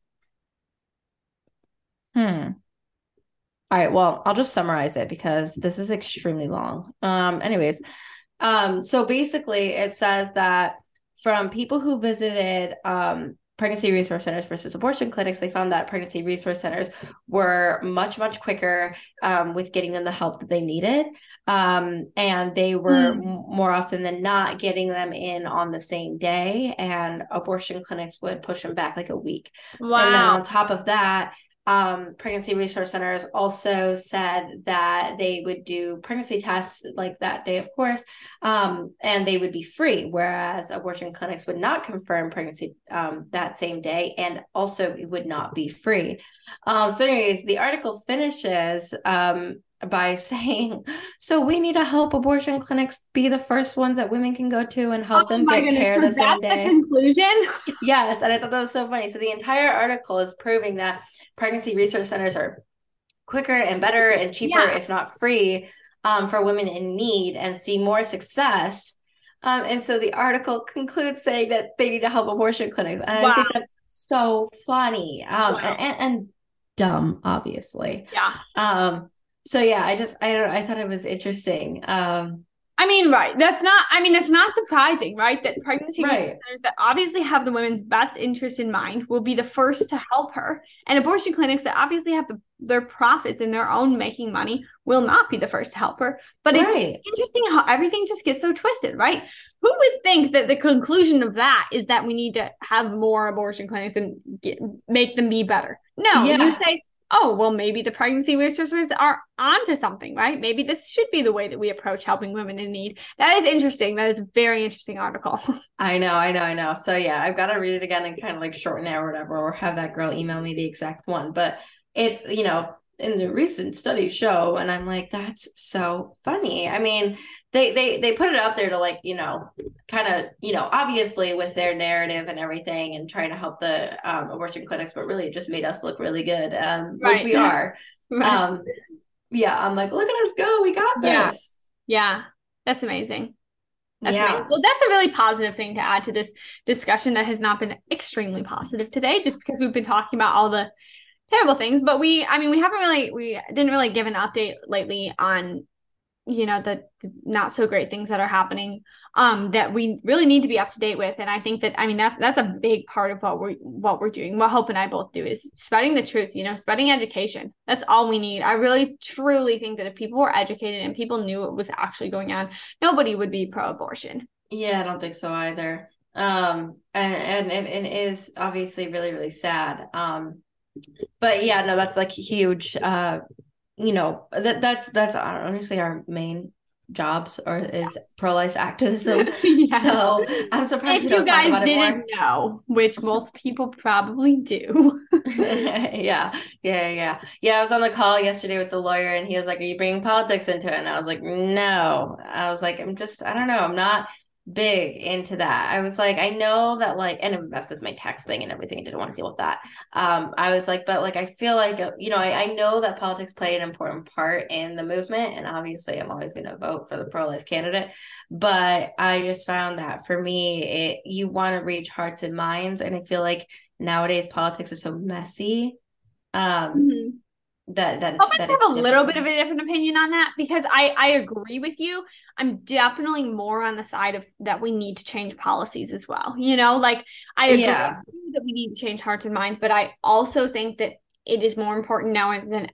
hmm. All right, well, I'll just summarize it because this is extremely long. Um, anyways, um, so basically it says that from people who visited um pregnancy resource centers versus abortion clinics, they found that pregnancy resource centers were much, much quicker um, with getting them the help that they needed. Um, and they were mm. more often than not getting them in on the same day. And abortion clinics would push them back like a week. Wow. And then on top of that, um, pregnancy resource centers also said that they would do pregnancy tests like that day, of course, um, and they would be free, whereas abortion clinics would not confirm pregnancy um, that same day and also it would not be free. Um, so, anyways, the article finishes um, by saying, so we need to help abortion clinics be the first ones that women can go to and help oh them get goodness. care so the same day. The conclusion. yes, and I thought that was so funny. So the entire article is proving that pregnancy resource centers are quicker and better and cheaper, yeah. if not free, um, for women in need and see more success. Um, and so the article concludes saying that they need to help abortion clinics, and wow. I think that's so funny um, wow. and, and, and dumb, obviously. Yeah. Um, so yeah, I just I don't I thought it was interesting. Um I mean, right. That's not, I mean, it's not surprising, right? That pregnancy right. centers that obviously have the women's best interest in mind will be the first to help her. And abortion clinics that obviously have the, their profits and their own making money will not be the first to help her. But right. it's interesting how everything just gets so twisted, right? Who would think that the conclusion of that is that we need to have more abortion clinics and get, make them be better? No, yeah. you say, oh, well, maybe the pregnancy resources are onto something, right? Maybe this should be the way that we approach helping women in need. That is interesting. That is a very interesting article. I know, I know, I know. So yeah, I've got to read it again and kind of like shorten it or whatever, or have that girl email me the exact one. But it's, you know, in the recent studies show, and I'm like, that's so funny. I mean, they they they put it out there to like you know kind of you know obviously with their narrative and everything and trying to help the um, abortion clinics but really it just made us look really good um, right. which we are right. um yeah i'm like look at us go we got this yeah yeah That's amazing. That's yeah. amazing. Well, that's a really positive thing to add to this discussion that has not been extremely positive today, just because we've been talking about all the terrible things. But we, I mean, we haven't really, we didn't really give an update lately on you know the, not so great things that are happening um that we really need to be up to date with. And i think that i mean that's that's a big part of what we're what we're doing what hope and i both do is spreading the truth you know spreading education. That's all we need. I really truly think that if people were educated and people knew what was actually going on nobody would be pro-abortion. Yeah i don't think so either. Um and and, and it is obviously really really sad. Um but yeah no that's like huge uh you know that that's that's honestly our main jobs or is yes. pro-life activism. Yes. so i'm surprised if you guys didn't know which most people probably do. Yeah yeah yeah. Yeah i was on the call yesterday with the lawyer and he was like are you bringing politics into it? And i was like no. I was like i'm just i don't know. I'm not big into that. I was like, I know that like, and it messed with my tax thing and everything. I didn't want to deal with that. Um, I was like, but like, I feel like, uh, you know, I, I know that politics play an important part in the movement. And obviously I'm always going to vote for the pro-life candidate. But I just found that for me, it, you want to reach hearts and minds. And I feel like nowadays politics is so messy. Um, mm-hmm that that, I have a little bit of a different opinion on that because I I agree with you. I'm definitely more on the side of that we need to change policies as well. You know, like I agree yeah. that we need to change hearts and minds, but I also think that it is more important now than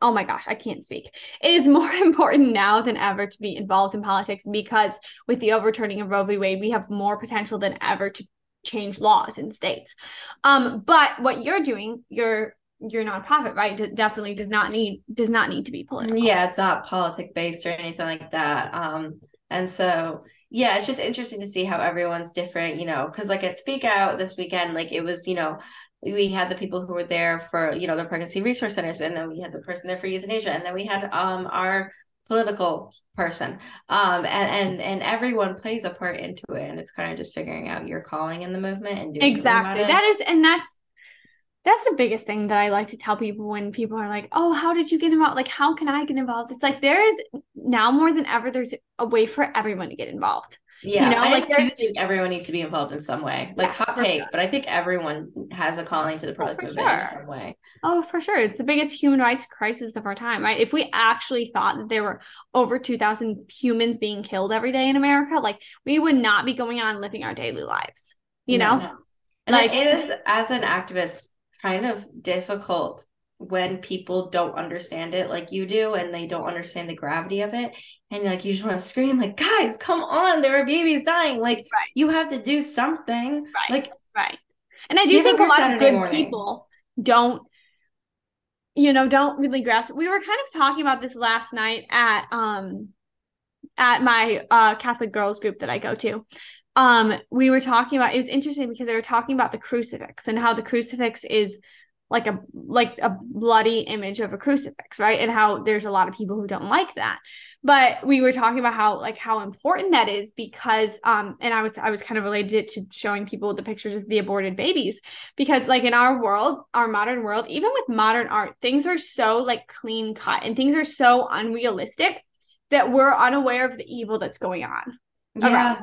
oh my gosh, I can't speak. It is more important now than ever to be involved in politics because with the overturning of Roe v. Wade, we have more potential than ever to change laws in states. Um, but what you're doing, you're your nonprofit, right? It definitely does not need does not need to be political. Yeah, it's not politic based or anything like that. Um, and so yeah, it's just interesting to see how everyone's different, you know, because like at Speak Out this weekend, like it was, you know, we had the people who were there for, you know, the pregnancy resource centers, and then we had the person there for euthanasia, and then we had um our political person um and and and everyone plays a part into it and it's kind of just figuring out your calling in the movement and doing exactly that is and that's that's the biggest thing that I like to tell people when people are like, "Oh, how did you get involved? Like, how can I get involved?" It's like there is now more than ever. There's a way for everyone to get involved. Yeah, you know, I like do think everyone needs to be involved in some way. Like yes, hot take, sure. but I think everyone has a calling to the pro oh, movement sure. in some way. Oh, for sure. It's the biggest human rights crisis of our time, right? If we actually thought that there were over 2,000 humans being killed every day in America, like we would not be going on living our daily lives, you no, know? No. And like, it is, as an activist, kind of difficult when people don't understand it like you do and they don't understand the gravity of it. And like you just want to scream like guys come on there are babies dying. Like right. you have to do something. Right. Like right. And i do think a lot Saturday of good morning. people don't you know don't really grasp we were kind of talking about this last night at um at my uh catholic girls group that i go to um we were talking about it's interesting because they were talking about the crucifix and how the crucifix is like a like a bloody image of a crucifix right? And how there's a lot of people who don't like that. But we were talking about how like how important that is because um and i was i was kind of related it to showing people the pictures of the aborted babies because like in our world our modern world even with modern art things are so like clean cut and things are so unrealistic that we're unaware of the evil that's going on yeah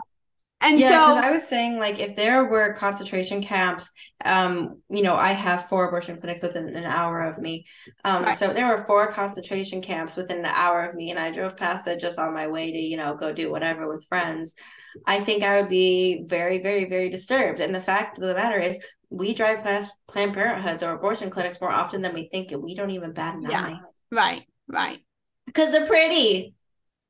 and yeah, so I was saying like if there were concentration camps, um, you know, I have four abortion clinics within an hour of me. Um, right. so there were four concentration camps within an hour of me, and I drove past it just on my way to, you know, go do whatever with friends. I think I would be very, very, very disturbed. And the fact of the matter is we drive past Planned Parenthoods or abortion clinics more often than we think, and we don't even bat an yeah. eye. Right, right. Because they're pretty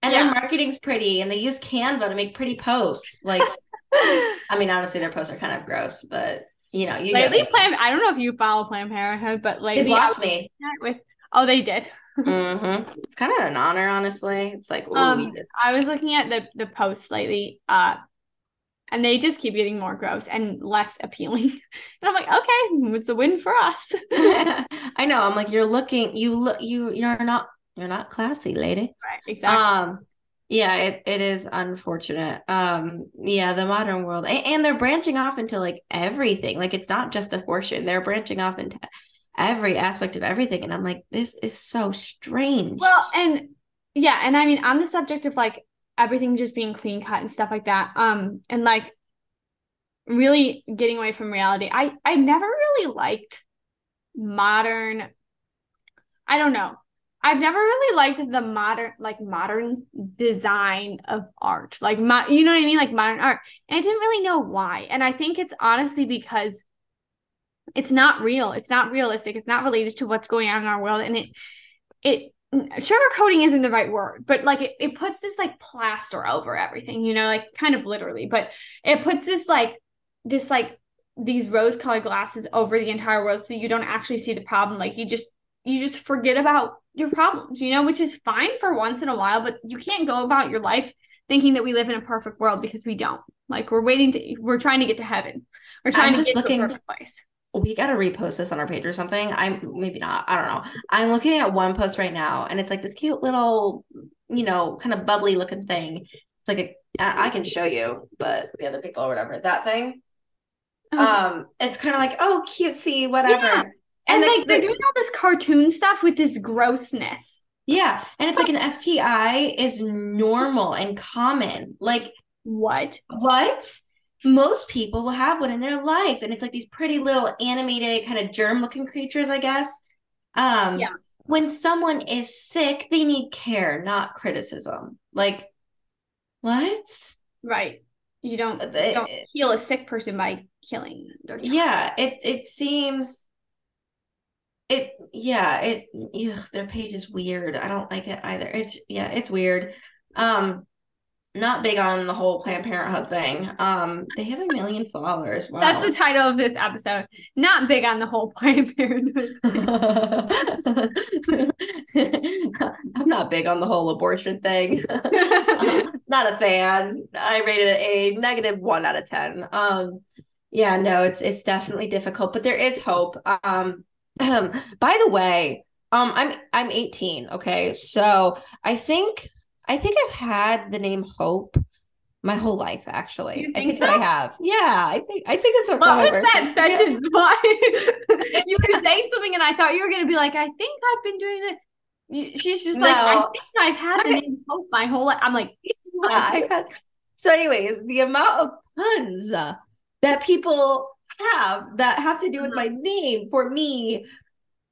and yeah. their marketing's pretty and they use Canva to make pretty posts. Like, I mean, honestly, their posts are kind of gross, but you know, you lately Planned. I don't know if you follow Planned Parenthood, but like they blocked me with. Oh, they did. mm-hmm. It's kind of an honor, honestly. It's like, ooh, um, I was looking at the the posts lately, uh, and they just keep getting more gross and less appealing. and I'm like, okay, it's a win for us. I know. I'm like, you're looking, you look, you you're not you're not classy, lady. Right, exactly. Um, yeah, it, it is unfortunate. Um, yeah, the modern world, and, and they're branching off into like everything. Like it's not just abortion; they're branching off into every aspect of everything. And I'm like, this is so strange. Well, and yeah, and I mean, on the subject of like everything just being clean cut and stuff like that. Um, and like really getting away from reality. I I never really liked modern. I don't know. I've never really liked the modern, like modern design of art, like mo- you know what I mean, like modern art. And I didn't really know why. And I think it's honestly because it's not real. It's not realistic. It's not related to what's going on in our world. And it, it, sugarcoating isn't the right word, but like it, it puts this like plaster over everything, you know, like kind of literally, but it puts this like, this like these rose colored glasses over the entire world so you don't actually see the problem. Like you just, you just forget about your problems, you know, which is fine for once in a while, but you can't go about your life thinking that we live in a perfect world because we don't. Like we're waiting to, we're trying to get to heaven. We're trying I'm to get looking, to a perfect place. We got to repost this on our page or something. I'm maybe not. I don't know. I'm looking at one post right now and it's like this cute little, you know, kind of bubbly looking thing. It's like a, I, I can show you, but the other people or whatever, that thing. Oh. Um, it's kind of like, oh, cutesy, whatever. Yeah. And, And, the- like they're the- doing all this cartoon stuff with this grossness. Yeah, and it's like an STI is normal and common. Like What? what? Most people will have one in their life, and it's like these pretty little animated kind of germ-looking creatures, I guess. Um, Yeah. when someone is sick, they need care, not criticism. Like what? Right. You don't, you don't heal a sick person by killing their child. Yeah, it it seems it yeah, it ugh, their page is weird. I don't like it either. It's yeah, it's weird. Um not big on the whole Planned Parenthood thing. Um they have a million followers. Wow. That's the title of this episode. Not big on the whole Planned Parenthood. I'm not big on the whole abortion thing. not a fan. I rated it a negative one out of ten. Um, yeah, no, it's it's definitely difficult, but there is hope. Um, by the way, um, I'm I'm 18. Okay, so I think I think I've had the name Hope my whole life. Actually, I think think that I have. Yeah, I think I think it's what, What was that sentence? Why? you were saying something, and I thought you were going to be like, I think I've been doing it. She's just like, I think I've had the name Hope my whole life. I'm like, Yeah, I got so anyways, the amount of puns that people have that have to do with my name for me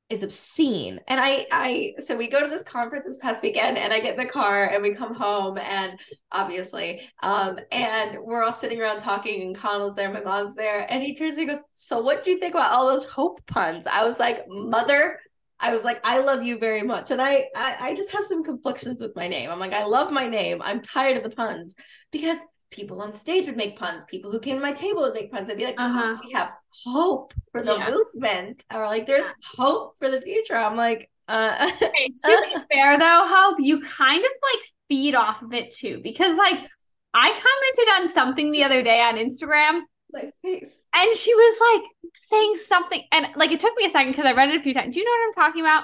is obscene. And I I so we go to this conference this past weekend and I get in the car and we come home and obviously um and we're all sitting around talking and Connell's there, my mom's there, and he turns to me and goes, So what do you think about all those hope puns? I was like, Mother, I was like, I love you very much. And I, I I just have some conflictions with my name. I'm like, I love my name. I'm tired of the puns because people on stage would make puns. People who came to my table would make puns. I'd be like, Uh-huh. we have hope for the Yeah. movement. Or like, there's hope for the future. I'm like, uh Okay, to be fair though, Hope, you kind of like feed off of it too. Because like I commented on something the other day on Instagram my face. and she was like saying something and like it took me a second because I read it a few times. Do you know what I'm talking about?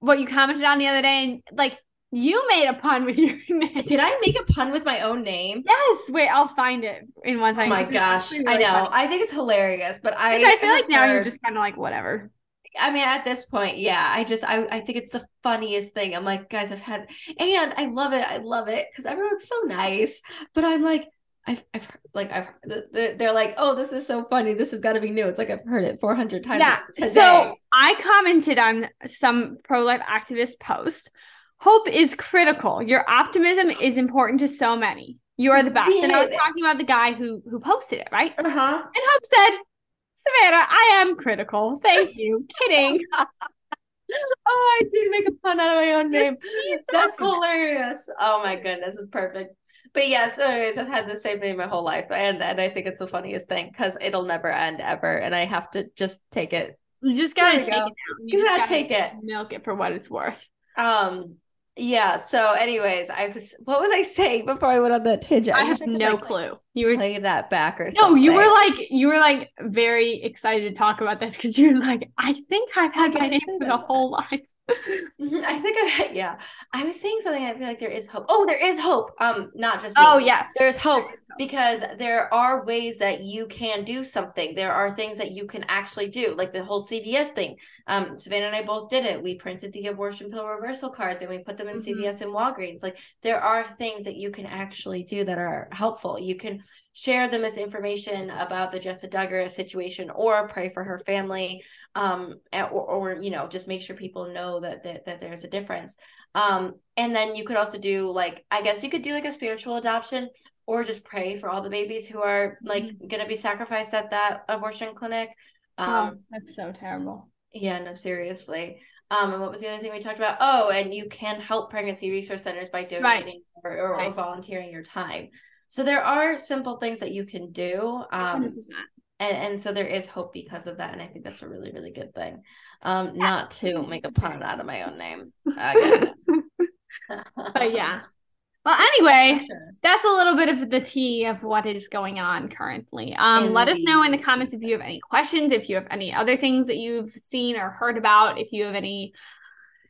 What you commented on the other day and like you made a pun with your name. Did I make a pun with my own name? Yes, wait, I'll find it in one Oh second. my 'cause it's gosh. actually I know. funny. I think it's hilarious, but I I feel like have now you're just kind of like whatever. I mean, at this point, yeah, I just I, I think it's the funniest thing. I'm like, guys, I've had and I love it. I love it because everyone's so nice. But I'm like, I've I've heard, like I've the, the, they're like, oh, this is so funny. This has got to be new. It's like I've heard it 400 times Yeah. today. So I commented on some pro life activist post. Hope is critical. Your optimism is important to so many. You are the best. And I was talking about the guy who who posted it, right? And uh-huh. And Hope said, Savannah, I am critical. Thank you. Kidding. Oh, I did make a pun out of my own name. That's hilarious. Oh my goodness, it's perfect. But yeah, so anyways, I've had the same name my whole life, and and I think it's the funniest thing because it'll never end ever, and I have to just take it. You just gotta take go. it down. You just gotta take it. Milk it for what it's worth. Um, yeah. So, anyways, I was. What was I saying before I went on that tangent? I wish have could, no like, clue. You were Play that back or something. no, you were like you were like very excited to talk about this because you were like, I think I've had my name for the whole life. I think I yeah. I was saying something. I feel like there is hope. Oh, there is hope. Um, not just me. oh yes, there's hope because there are ways that you can do something. There are things that you can actually do, like the whole CVS thing. Um, Savannah and I both did it. We printed the abortion pill reversal cards and we put them in mm-hmm. CVS and Walgreens. Like there are things that you can actually do that are helpful. You can share the misinformation about the Jessa Duggar situation or pray for her family um or, or you know just make sure people know that, that that there's a difference um and then you could also do like i guess you could do like a spiritual adoption or just pray for all the babies who are like mm-hmm. going to be sacrificed at that abortion clinic oh, um oh, that's so terrible yeah no seriously um, and what was the other thing we talked about? Oh, and you can help pregnancy resource centers by donating right. or, or, right. or, volunteering your time. So there are simple things that you can do. Um, and, and so there is hope because of that. And I think that's a really, really good thing. Um, not to make a pun out of my own name. but yeah. Well, anyway, sure. that's a little bit of the tea of what is going on currently. Um, let us know in the comments if you have any questions, if you have any other things that you've seen or heard about, if you have any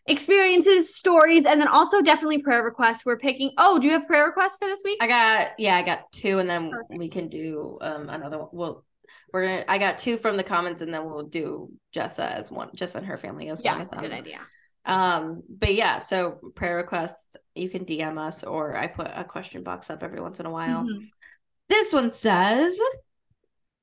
experiences, stories, and then also definitely prayer requests. We're picking. Oh, do you have prayer requests for this week? I got yeah, I got two, and then Perfect. we can do um another one. Well, we're gonna. I got two from the comments, and then we'll do Jessa as one, Jessa and her family as yeah, one. Yeah, good idea. Um, but yeah, so prayer requests you can DM us, or I put a question box up every once in a while. Mm-hmm. This one says.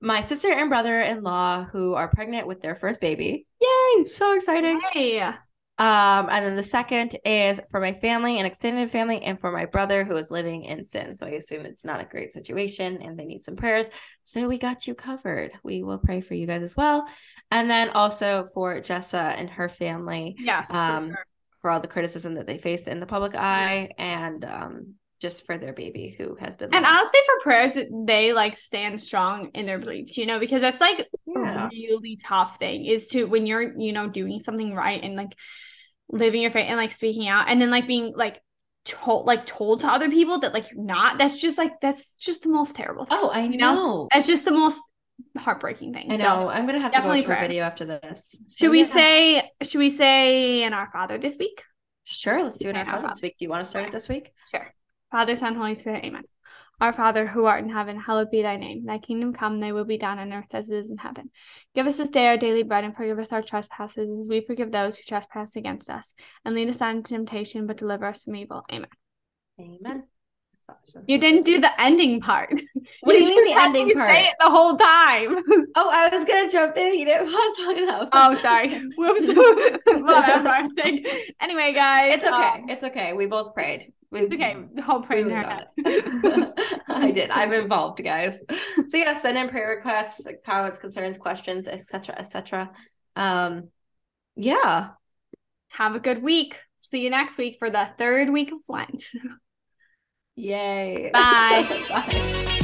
My sister and brother in law who are pregnant with their first baby. Yay! So exciting. Hey. Um, and then the second is for my family and extended family, and for my brother who is living in sin. So I assume it's not a great situation and they need some prayers. So we got you covered. We will pray for you guys as well. And then also for Jessa and her family. Yes. Um, for, sure. for all the criticism that they faced in the public eye and um just for their baby who has been and lost. honestly for prayers that they like stand strong in their beliefs you know because that's like yeah. a really tough thing is to when you're you know doing something right and like living your faith and like speaking out and then like being like told like told to other people that like you're not that's just like that's just the most terrible thing, oh i you know? know. That's just the most heartbreaking thing i know. So, i'm gonna have to through a video after this. So should we yeah. say should we say in our father this week? Sure let's do it in our father this week. Do you want to start it this week? Sure. Father son holy spirit amen our Father who art in heaven, hallowed be thy name. Thy kingdom come, thy will be done on earth as it is in heaven. Give us this day our daily bread, and forgive us our trespasses, as we forgive those who trespass against us. And lead us not into temptation, but deliver us from evil. Amen. Amen. You didn't do the ending part. What do you mean the ending part? Say it the whole time. Oh, I was gonna jump in. You didn't pause long enough. Oh, sorry. Whoops. I'm saying. Anyway, guys. It's okay. Um, it's okay. We both prayed. Okay, the whole prayer there. I did. I'm involved, guys. So yeah, send in prayer requests, comments, concerns, questions, etc., etc. Um, yeah. Have a good week. See you next week for the third week of Lent. Yay. Bye. Bye.